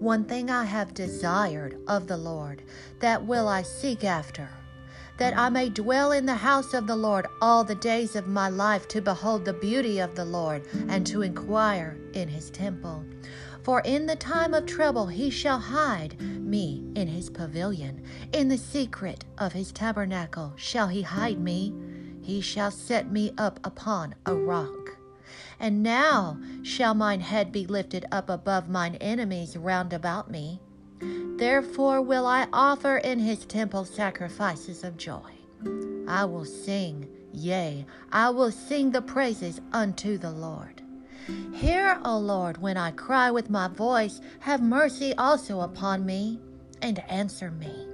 One thing I have desired of the Lord, that will I seek after, that I may dwell in the house of the Lord all the days of my life to behold the beauty of the Lord and to inquire in his temple. For in the time of trouble he shall hide me in his pavilion. In the secret of his tabernacle shall he hide me. He shall set me up upon a rock. And now shall mine head be lifted up above mine enemies round about me. Therefore will I offer in his temple sacrifices of joy. I will sing, yea, I will sing the praises unto the Lord. Hear, O Lord, when I cry with my voice, have mercy also upon me, and answer me.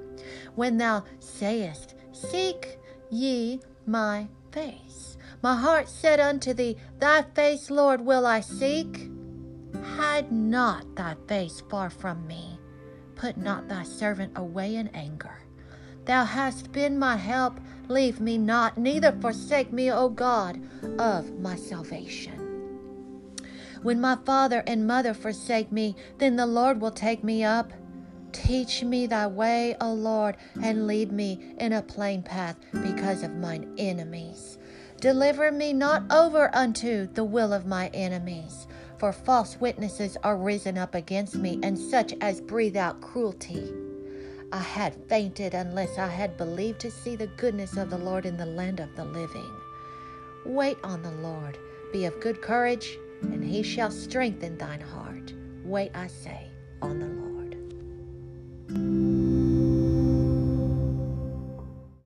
When thou sayest, Seek ye my face. My heart said unto thee, Thy face, Lord, will I seek. Hide not thy face far from me. Put not thy servant away in anger. Thou hast been my help. Leave me not, neither forsake me, O God of my salvation. When my father and mother forsake me, then the Lord will take me up. Teach me thy way, O Lord, and lead me in a plain path because of mine enemies. Deliver me not over unto the will of my enemies, for false witnesses are risen up against me, and such as breathe out cruelty. I had fainted unless I had believed to see the goodness of the Lord in the land of the living. Wait on the Lord, be of good courage and he shall strengthen thine heart. Wait, I say, on the Lord.